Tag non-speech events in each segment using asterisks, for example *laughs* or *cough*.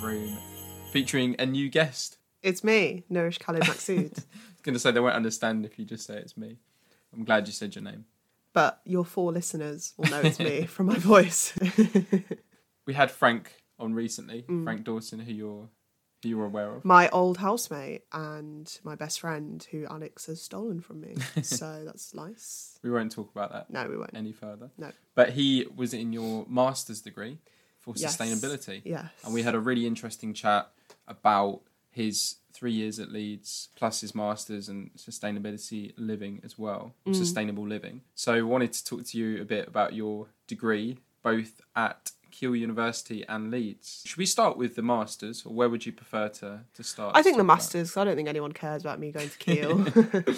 the room, featuring a new guest. It's me, Nourish Khalid Maksud. *laughs* I was going to say they won't understand if you just say it's me. I'm glad you said your name. but your four listeners will know it's me *laughs* from my voice. *laughs* We had Frank on recently, Mm. Frank Dawson, who you're who you're aware of. my old housemate and my best friend who Alex has stolen from me. so that's nice. We won't talk about that No, we won't. any further. No. But he was in your master's degree for Yes. sustainability. Yes. And we had a really interesting chat about his three years at Leeds, plus his masters and sustainability living as well, Mm. sustainable living. So I wanted to talk to you a bit about your degree, both at Keele University and Leeds. Should we start with the masters, or where would you prefer to, to start? I think the Masters, about? masters. 'cause I don't think anyone cares about me going to *laughs* Keele. *laughs*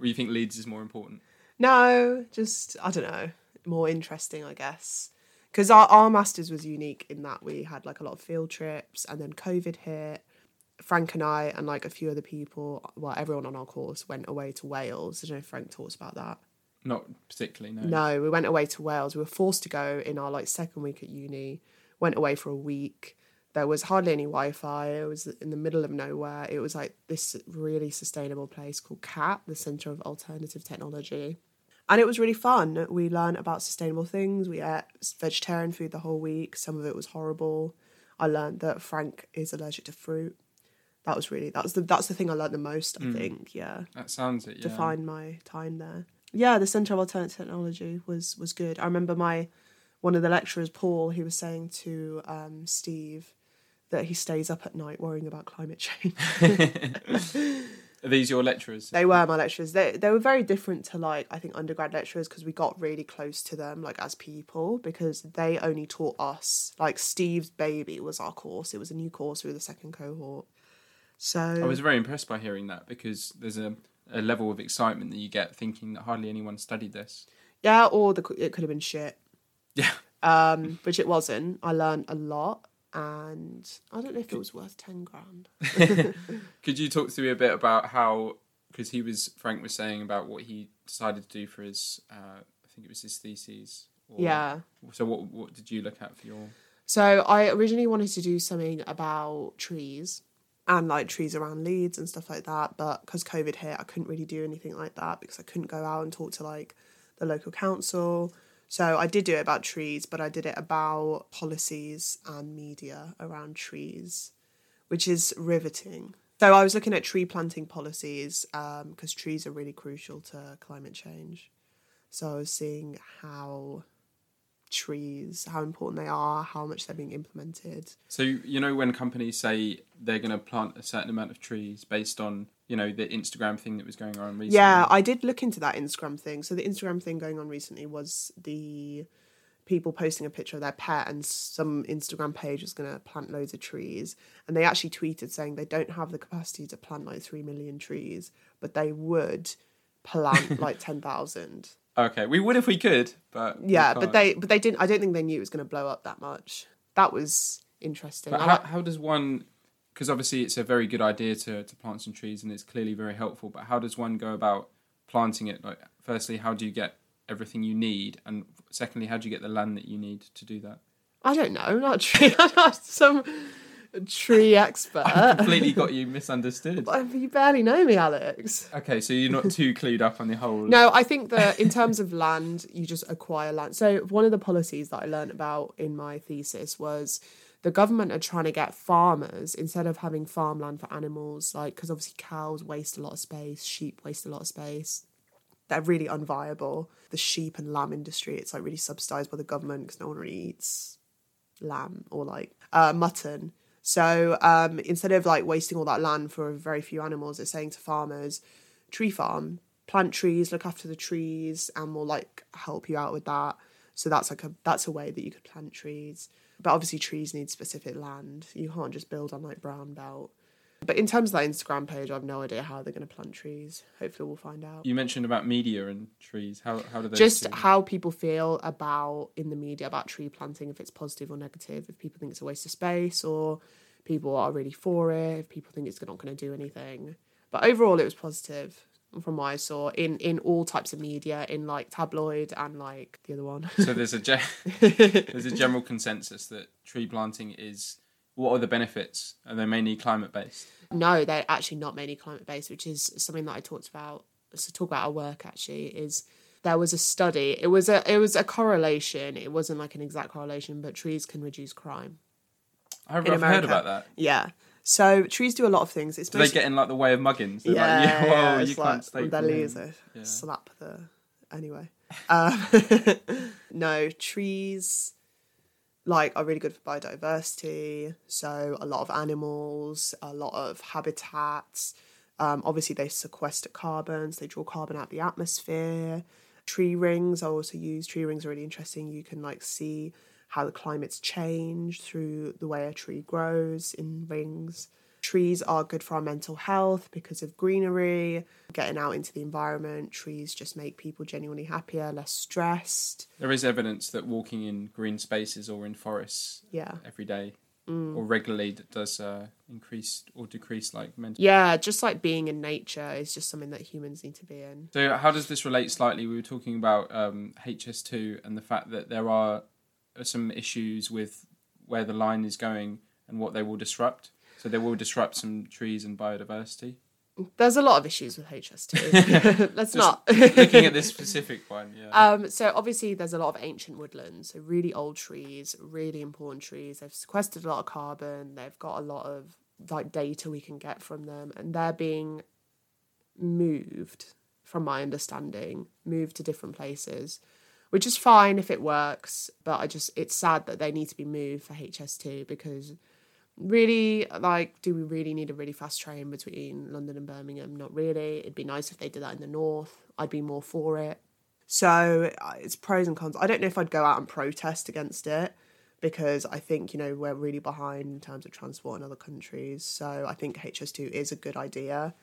Or you think Leeds is more important? no, just I don't know, more interesting, I guess. Because our, our masters was unique in that we had like a lot of field trips, and then COVID hit. Frank and I and like a few other people, well, everyone on our course went away to Wales. I don't know if Frank talks about that. Not particularly, no. No, we went away to Wales. We were forced to go in our like second week at uni. Went away for a week. There was hardly any Wi-Fi. It was in the middle of nowhere. It was like this really sustainable place called CAT, the Centre of Alternative Technology, and it was really fun. We learned about sustainable things. We ate vegetarian food the whole week. Some of it was horrible. I learned that Frank is allergic to fruit. That was really that's the that's the thing I learned the most. I think, yeah That sounds it, yeah. define my time there. Yeah, the Centre of Alternative Technology was was good. I remember my one of the lecturers, Paul, he was saying to um, Steve that he stays up at night worrying about climate change. *laughs* *laughs* Are these your lecturers? they were my lecturers. They they were very different to like I think undergrad lecturers because we got really close to them like as people because they only taught us like Steve's baby was our course. It was a new course. We were the second cohort. So I was very impressed by hearing that because there's a, a level of excitement that you get thinking that hardly anyone studied this. yeah, or the, it could have been shit. Yeah. um, which it wasn't. I learned a lot, and I don't know if it was worth ten grand. *laughs* *laughs* Could you talk to me a bit about how, because he was, Frank was saying about what he decided to do for his, uh, I think it was his theses. Or, Yeah. So what what did you look at for your? So I originally wanted to do something about trees and like trees around Leeds and stuff like that, but because COVID hit, I couldn't really do anything like that because I couldn't go out and talk to like the local council. So I did do it about trees, but I did it about policies and media around trees, which is riveting. So I was looking at tree planting policies um, because trees are really crucial to climate change. So I was seeing how trees, how important they are, how much they're being implemented. So you know when companies say they're going to plant a certain amount of trees based on you know the Instagram thing that was going on recently. Yeah, I did look into that Instagram thing. So the Instagram thing going on recently was the people posting a picture of their pet and some Instagram page was going to plant loads of trees and they actually tweeted saying they don't have the capacity to plant like 3 million trees but they would plant *laughs* like 10,000. Okay, we would if we could, but Yeah, but they but they didn't I don't think they knew it was going to blow up that much. That was interesting. But how, like- how does one? Because obviously it's a very good idea to to plant some trees, and it's clearly very helpful. But how does one go about planting it? Like, firstly, how do you get everything you need, and secondly, how do you get the land that you need to do that? I don't know, not a tree *laughs* some tree *laughs* expert. I Completely got you misunderstood. *laughs* You barely know me, Alex. Okay, so you're not too clued up on the whole. No, I think that in terms of land, you just acquire land. So one of the policies that I learned about in my thesis was the government are trying to get farmers instead of having farmland for animals, like because obviously cows waste a lot of space, sheep waste a lot of space. They're really unviable. The sheep and lamb industry, it's like really subsidized by the government because no one really eats lamb or like uh, mutton. So um, instead of like wasting all that land for very few animals, they're saying to farmers, tree farm, plant trees, look after the trees, and we'll like help you out with that. So that's like a that's a way that you could plant trees. But obviously trees need specific land. You can't just build on like brown belt. But in terms of that Instagram page, I have no idea how they're going to plant trees. Hopefully, we'll find out. You mentioned about media and trees. How how do they Just how people feel about in the media about tree planting, if it's positive or negative, if people think it's a waste of space or people are really for it, if people think it's not going to do anything. But overall, it was positive from what I saw in in all types of media, in like tabloid and like the other one. So there's a *laughs* ge- *laughs* there's a general consensus that tree planting is what are the benefits? Are they mainly climate based? No, they're actually not mainly climate based, which is something that I talked about. So talk about our work actually is there was a study. It was a it was a correlation. It wasn't like an exact correlation, but trees can reduce crime. I've, I've heard about that. Yeah. So trees do a lot of things. It's Do they get in like the way of muggins? They're yeah, like, yeah, *laughs* yeah, you like can't stay. leaves here. Yeah. slap the anyway. Um, *laughs* no trees like are really good for biodiversity. So a lot of animals, a lot of habitats. Um, obviously, they sequester carbons. They draw carbon out of the atmosphere. Tree rings I also use. Tree rings are really interesting. You can like see how the climate's changed through the way a tree grows in rings. Trees are good for our mental health because of greenery, getting out into the environment. Trees just make people genuinely happier, less stressed. There is evidence that walking in green spaces or in forests Yeah. every day Mm. or regularly d- does uh, increase or decrease like mental. Yeah, just like being in nature is just something that humans need to be in. So how does this relate slightly? We were talking about um, HS2 and the fact that there are some issues with where the line is going and what they will disrupt. So they will disrupt some trees and biodiversity. There's a lot of issues with HS2. *laughs* Let's not. Looking at this *laughs* specific one, yeah. Um, so obviously there's a lot of ancient woodlands, so really old trees, really important trees. They've sequestered a lot of carbon. They've got a lot of like data we can get from them, and they're being moved, from my understanding, moved to different places, which is fine if it works. But I just it's sad that they need to be moved for HS2 because really like do we really need a really fast train between london and birmingham? Not really. It'd be nice if they did that in the north. I'd be more for it. So uh, it's pros and cons. I don't know if i'd go out and protest against it because i think you know we're really behind in terms of transport in other countries. So i think hs2 is a good idea.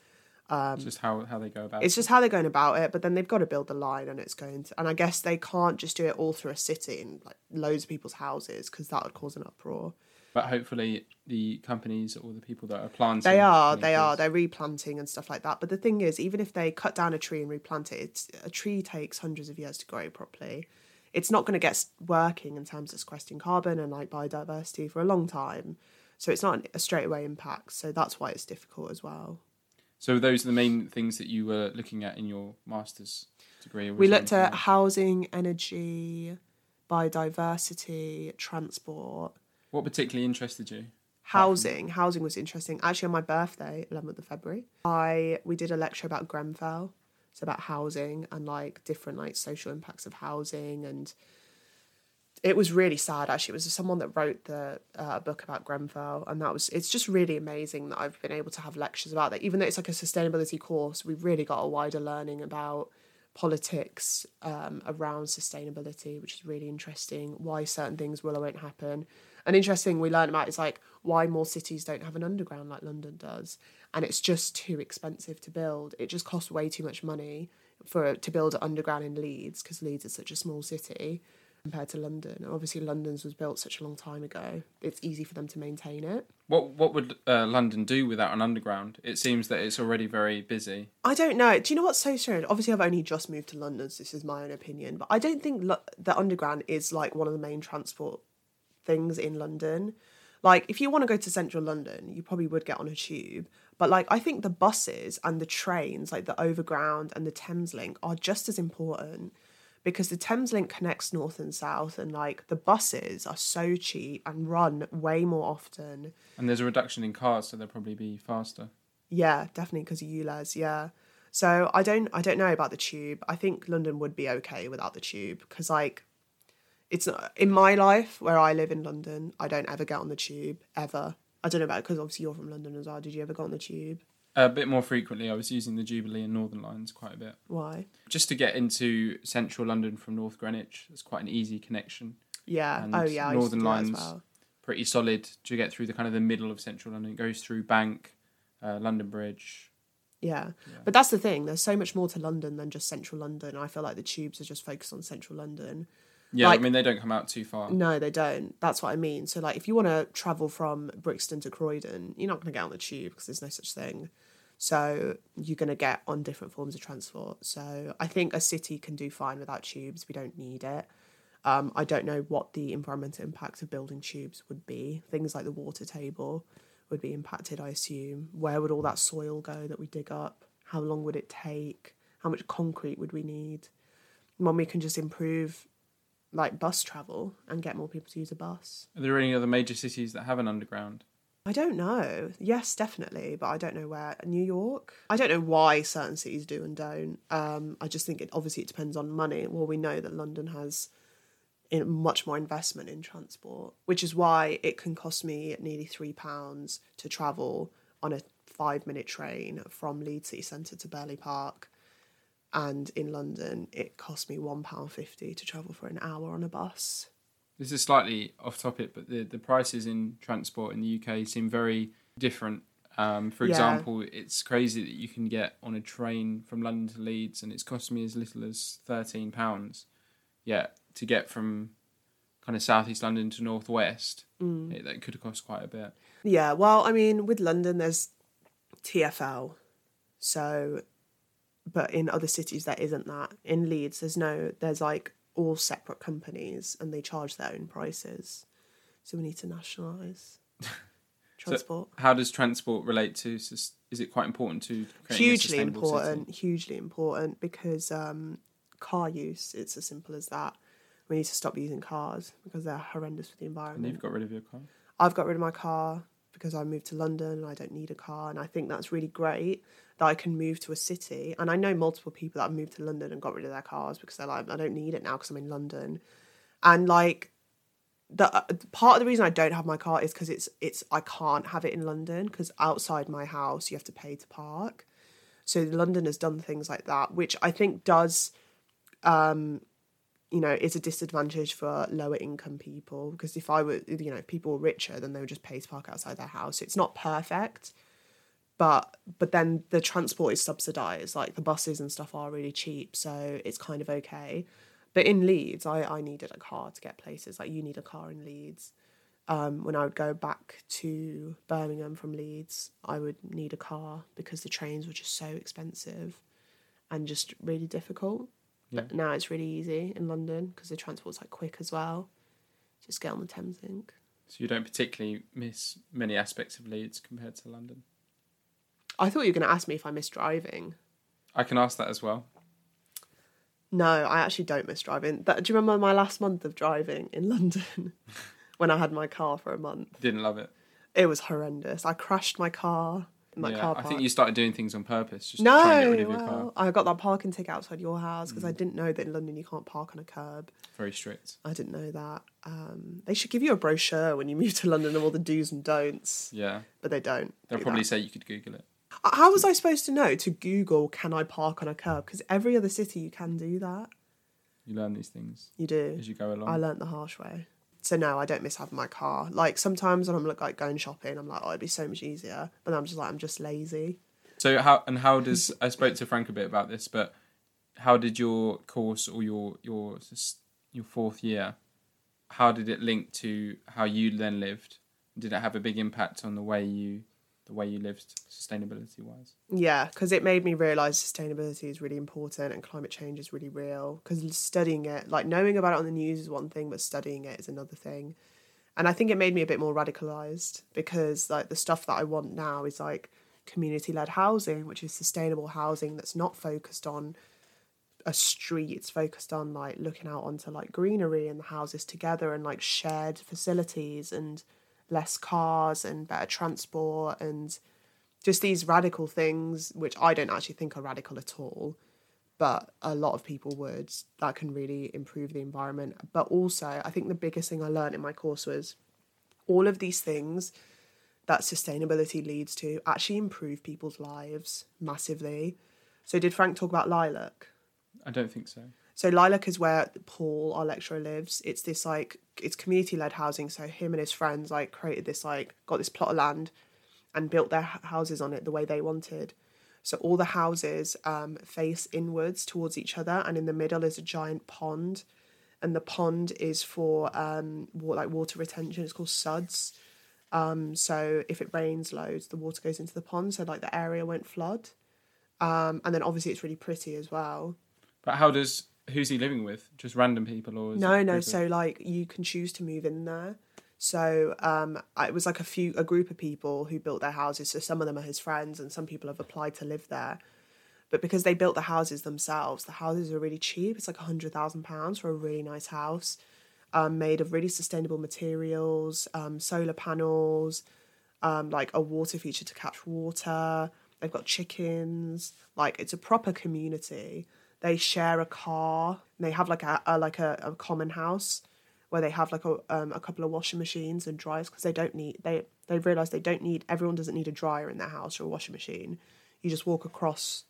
It's just how, how they go about it's it. just how they're going about it but then they've got to build the line and it's going to and i guess they can't just do it all through a city and like loads of people's houses because that would cause an uproar But hopefully the companies or the people that are planting. They are, they are, they're replanting and stuff like that. But the thing is, even if they cut down a tree and replant it, it's, a tree takes hundreds of years to grow properly. It's not going to get working in terms of sequestering carbon and like biodiversity for a long time. So it's not a straight away impact. So that's why it's difficult as well. So those are the main things that you were looking at in your master's degree. We looked at else? housing, energy, biodiversity, transport. What particularly interested you? Housing, housing was interesting. Actually, on my birthday, 11th of February, I we did a lecture about Grenfell, so about housing and like different like social impacts of housing, and it was really sad. Actually, it was someone that wrote the uh, book about Grenfell, and that was it's just really amazing that I've been able to have lectures about that. Even though it's like a sustainability course, we've really got a wider learning about politics um, around sustainability, which is really interesting. Why certain things will or won't happen. And interesting, we learn about is like why more cities don't have an underground like London does, and it's just too expensive to build. It just costs way too much money for to build underground in Leeds because Leeds is such a small city compared to London. And obviously, London's was built such a long time ago. It's easy for them to maintain it. What what would uh, London do without an underground? It seems that it's already very busy. I don't know. Do you know what's so strange? Obviously, I've only just moved to London, so this is my own opinion. But I don't think lo- the underground is like one of the main transport things in London. Like, if you want to go to central London, you probably would get on a tube. But like, I think the buses and the trains, like the overground and the Thames Link, are just as important because the Thames Link connects north and south, and like the buses are so cheap and run way more often. And there's a reduction in cars, so they'll probably be faster. Yeah, definitely because of ULEZ. Yeah. So I don't I don't know about the tube. I think London would be okay without the tube because like it's not in my life where I live in London. I don't ever get on the tube ever. I don't know about because obviously you're from London as well. Did you ever go on the tube? A bit more frequently, I was using the Jubilee and Northern lines quite a bit. Why? Just to get into central London from North Greenwich, it's quite an easy connection. Yeah. And oh yeah. I used to Northern do that as Lines- well. Pretty solid to get through the kind of the middle of central London. It goes through Bank, uh, London Bridge. Yeah. But that's the thing. There's so much more to London than just central London. I feel like the tubes are just focused on central London. Yeah, Like- I mean they don't come out too far. No, they don't. That's what I mean. So, like, if you want to travel from Brixton to Croydon, you're not going to get on the tube because there's no such thing. So, you're going to get on different forms of transport. So, I think a city can do fine without tubes. We don't need it. Um, I don't know what the environmental impact of building tubes would be. Things like the water table would be impacted, I assume. Where would all that soil go that we dig up? How long would it take? How much concrete would we need? When we can just improve like bus travel and get more people to use a bus. Are there any other major cities that have an underground? I don't know. Yes, definitely, but I don't know where. New York. I don't know why certain cities do and don't. Um, I just think it obviously it depends on money. Well, we know that London has in much more investment in transport, which is why it can cost me nearly three pounds to travel on a five minute train from Leeds City Centre to Burley Park. And in London, it cost me one pound fifty to travel for an hour on a bus. This is slightly off topic, but the, the prices in transport in the UK seem very different. Um, for Yeah. example, it's crazy that you can get on a train from London to Leeds, and it's cost me as little as thirteen pounds. Yet to get from kind of southeast London to northwest, Mm. it, that could have cost quite a bit. Yeah, well, I mean, with London, there's TFL. So, but in other cities, there isn't that. In Leeds, there's no, there's like all separate companies and they charge their own prices. So we need to nationalise *laughs* transport. How does transport relate to? Is it quite important to hugely sustainable city? important, hugely important because um, car use, it's as simple as that. We need to stop using cars because they're horrendous for the environment. And you've got rid of your car. I've got rid of my car because I moved to London and I don't need a car. And I think that's really great that I can move to a city. And I know multiple people that have moved to London and got rid of their cars because they're like, I don't need it now because I'm in London. And like, the uh, part of the reason I don't have my car is because it's it's I can't have it in London because outside my house you have to pay to park. So London has done things like that, which I think does um, you know, is a disadvantage for lower income people because if I were, you know, people were richer, then they would just pay to park outside their house. It's not perfect, but but then the transport is subsidized. Like the buses and stuff are really cheap, so it's kind of okay. But in Leeds, I I needed a car to get places. Like you need a car in Leeds. Um, when I would go back to Birmingham from Leeds, I would need a car because the trains were just so expensive and just really difficult. But now it's really easy in London because the transport's like quick as well. Just get on the Thames Link. So you don't particularly miss many aspects of Leeds compared to London. I thought you were going to ask me if I miss driving. I can ask that as well. No, I actually don't miss driving. That, do you remember my last month of driving in *laughs* London *laughs* when I had my car for a month? Didn't love it. It was horrendous. I crashed my car in my yeah, car I think you started doing things on purpose, just to try and get no, rid of your car. Mm. I got that parking ticket outside your house because I didn't know that in London you can't park on a curb. Very strict. I didn't know that. Um, they should give you a brochure when you *laughs* move to London of all the do's and don'ts, Yeah, but they don't. they'll do probably that. say you could Google it. How was I supposed to know to Google can I park on a curb? Because every other city you can do that. You learn these things You do. as you go along. I learnt the harsh way. So no, I don't miss having my car. Like sometimes when I'm like, going shopping, I'm like, oh, it'd be so much easier. But I'm just like, I'm just lazy. So how and how does I spoke to Frank a bit about this, but how did your course or your your your fourth year, how did it link to how you then lived? Did it have a big impact on the way you the way you lived sustainability wise? Yeah, because it made me realize sustainability is really important and climate change is really real. Because studying it, like knowing about it on the news is one thing, but studying it is another thing. And I think it made me a bit more radicalized because like the stuff that I want now is like community led housing, which is sustainable housing that's not focused on a street. It's focused on like looking out onto like greenery and the houses together and like shared facilities and less cars and better transport and just these radical things, which I don't actually think are radical at all, but a lot of people would, that can really improve the environment. But also, I think the biggest thing I learned in my course was all of these things that sustainability leads to actually improve people's lives massively. So, did Frank talk about Lilac? I don't think so. So Lilac is where Paul, our lecturer, lives. It's this like it's community led housing. So him and his friends like created this like got this plot of land and built their houses on it the way they wanted. So all the houses um, face inwards towards each other, and in the middle is a giant pond, and the pond is for um, like water retention. It's called suds. Um, so if it rains loads, the water goes into the pond, so like the area won't flood. Um, and then obviously it's really pretty as well. But how does Who's he living with? Just random people, or No, no. So like you can choose to move in there. So um, it was like a few a group of people who built their houses. So some of them are his friends, and some people have applied to live there. But because they built the houses themselves, the houses are really cheap. It's like a hundred thousand pounds for a really nice house, um, made of really sustainable materials, um, solar panels, um, like a water feature to catch water. They've got chickens. Like it's a proper community. They share a car. They have like a, a like a, a common house where they have like a um, a couple of washing machines and dryers because they don't need they they've realized they don't need everyone doesn't need a dryer in their house or a washing machine. You just walk across.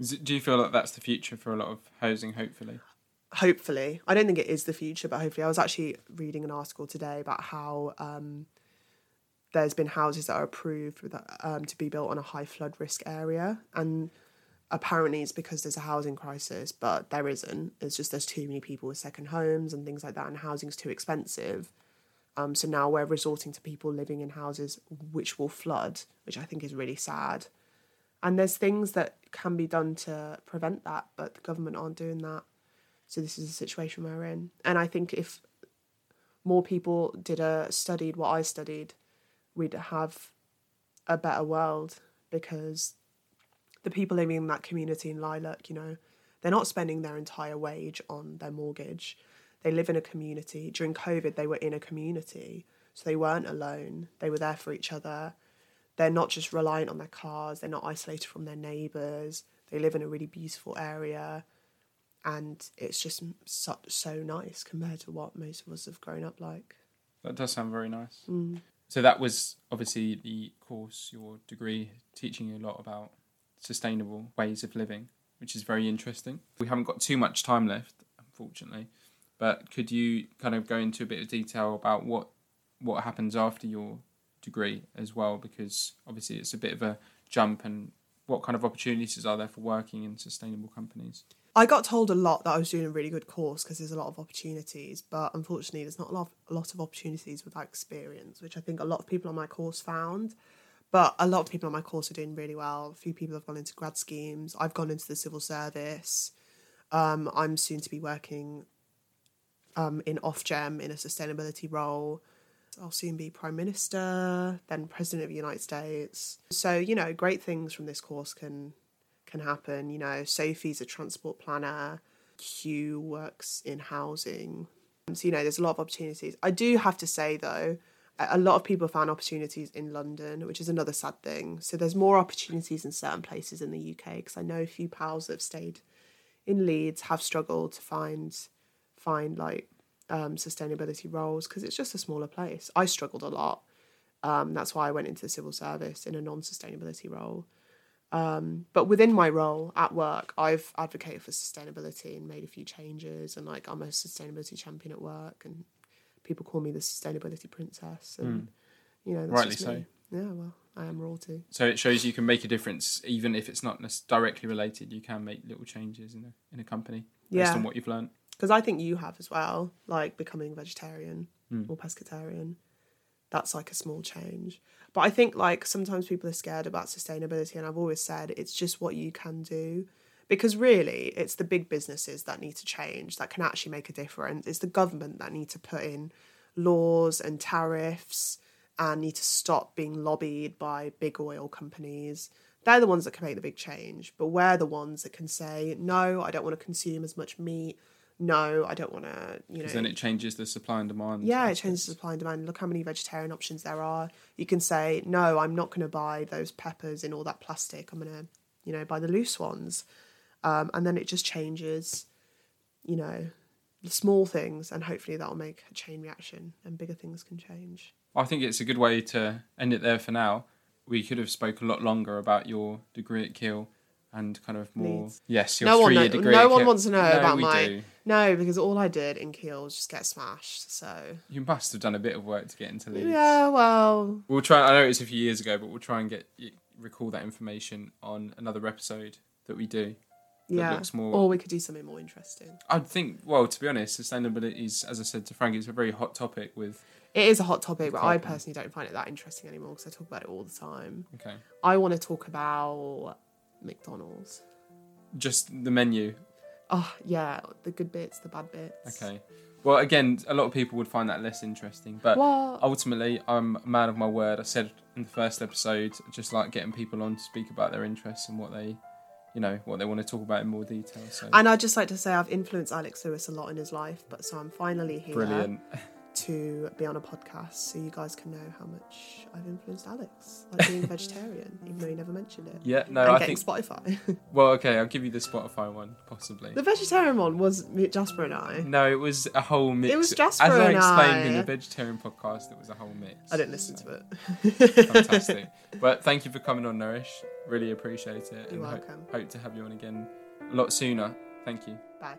Do you feel like that's the future for a lot of housing? Hopefully, Hopefully, I don't think it is the future, but hopefully, I was actually reading an article today about how um, there's been houses that are approved um, to be built on a high flood risk area, and apparently it's because there's a housing crisis, but there isn't. It's just there's too many people with second homes and things like that, and housing's too expensive. Um, so now we're resorting to people living in houses which will flood, which I think is really sad. And there's things that can be done to prevent that, but the government aren't doing that. So this is the situation we're in. And I think if more people did a studied what I studied, we'd have a better world because the people living in that community in Lilac, you know, they're not spending their entire wage on their mortgage. They live in a community. During COVID, they were in a community, so they weren't alone. They were there for each other. They're not just reliant on their cars. They're not isolated from their neighbours. They live in a really beautiful area, and it's just so, so nice compared to what most of us have grown up like. that does sound very nice. Mm. So that was obviously the course, your degree, teaching you a lot about sustainable ways of living, which is very interesting. We haven't got too much time left, unfortunately, but could you kind of go into a bit of detail about what what happens after your degree as well? Because obviously it's a bit of a jump, and what kind of opportunities are there for working in sustainable companies? I got told a lot that I was doing a really good course because there's a lot of opportunities, but unfortunately, there's not a lot, of, a lot of opportunities with that experience, which I think a lot of people on my course found. But a lot of people on my course are doing really well. A few people have gone into grad schemes. I've gone into the civil service. Um, I'm soon to be working um, in Ofgem in a sustainability role. I'll soon be Prime Minister, then President of the United States. So, you know, great things from this course can can happen. You know, Sophie's a transport planner, Q works in housing. So, you know, there's a lot of opportunities. I do have to say, though, a lot of people found opportunities in London, which is another sad thing. So, there's more opportunities in certain places in the UK because I know a few pals that have stayed in Leeds have struggled to find find like um, sustainability roles because it's just a smaller place. I struggled a lot. Um, that's why I went into the civil service in a non-sustainability role. Um, but within my role at work, I've advocated for sustainability and made a few changes. And like I'm a sustainability champion at work, and people call me the sustainability princess. And you know, that's Rightly just so. me. Yeah, well, I am royalty. So it shows you can make a difference, even if it's not directly related. You can make little changes in a in a company based Yeah. on what you've learned. because I think you have as well, like becoming vegetarian Mm. or pescatarian. That's like a small change. But I think like sometimes people are scared about sustainability, and I've always said it's just what you can do. Because really, it's the big businesses that need to change, that can actually make a difference. It's the government that need to put in laws and tariffs and need to stop being lobbied by big oil companies. They're the ones that can make the big change, but we're the ones that can say, no, I don't want to consume as much meat. No, I don't want to, you know. Then it changes the supply and demand. Yeah, it changes the supply and demand. Look how many vegetarian options there are. You can say, no, I'm not going to buy those peppers in all that plastic. I'm going to, you know, buy the loose ones. Um, and then it just changes, you know, the small things, and hopefully that'll make a chain reaction and bigger things can change. I think it's a good way to end it there for now. We could have spoke a lot longer about your degree at Keele and kind of more. Leeds. Yes, your No one, three-year know, degree. no one wants to know No, about my. do. No, because all I did in Keele was just get smashed. So You must have done a bit of work to get into Leeds. yeah, well, We'll try. I know it's a few years ago, but we'll try and get recall that information on another episode that we do. Yeah. more. Or we could do something more interesting. I think. Well, to be honest, sustainability is, as I said to Frank, it's a very hot topic. With It is a hot topic, but I personally don't find it that interesting anymore because I talk about it all the time. okay, I want to talk about McDonald's. just the menu. Oh yeah, the good bits, the bad bits. Okay. Well, again, a lot of people would find that less interesting, but Well, ultimately, I'm a man of my word. I said in the first episode, just like getting people on to speak about their interests and what they, you know, what they want to talk about in more detail. So and I'd just like to say I've influenced Alex Lewis a lot in his life, but so I'm finally here brilliant. *laughs* to be on a podcast so you guys can know how much I've influenced Alex, like being *laughs* vegetarian, even though he never mentioned it. Yeah, no, and I getting think. Spotify. *laughs* Well, okay, I'll give you the Spotify one, possibly. the vegetarian one was Jasper and I. No, it was a whole mix. It was Jasper As I and explained in I. the vegetarian podcast, it was a whole mix. I didn't listen So, to it. Fantastic. *laughs* but thank you for coming on, Nourish. Really appreciate it. You're and ho- welcome. hope to have you on again a lot sooner. Thank you. Bye.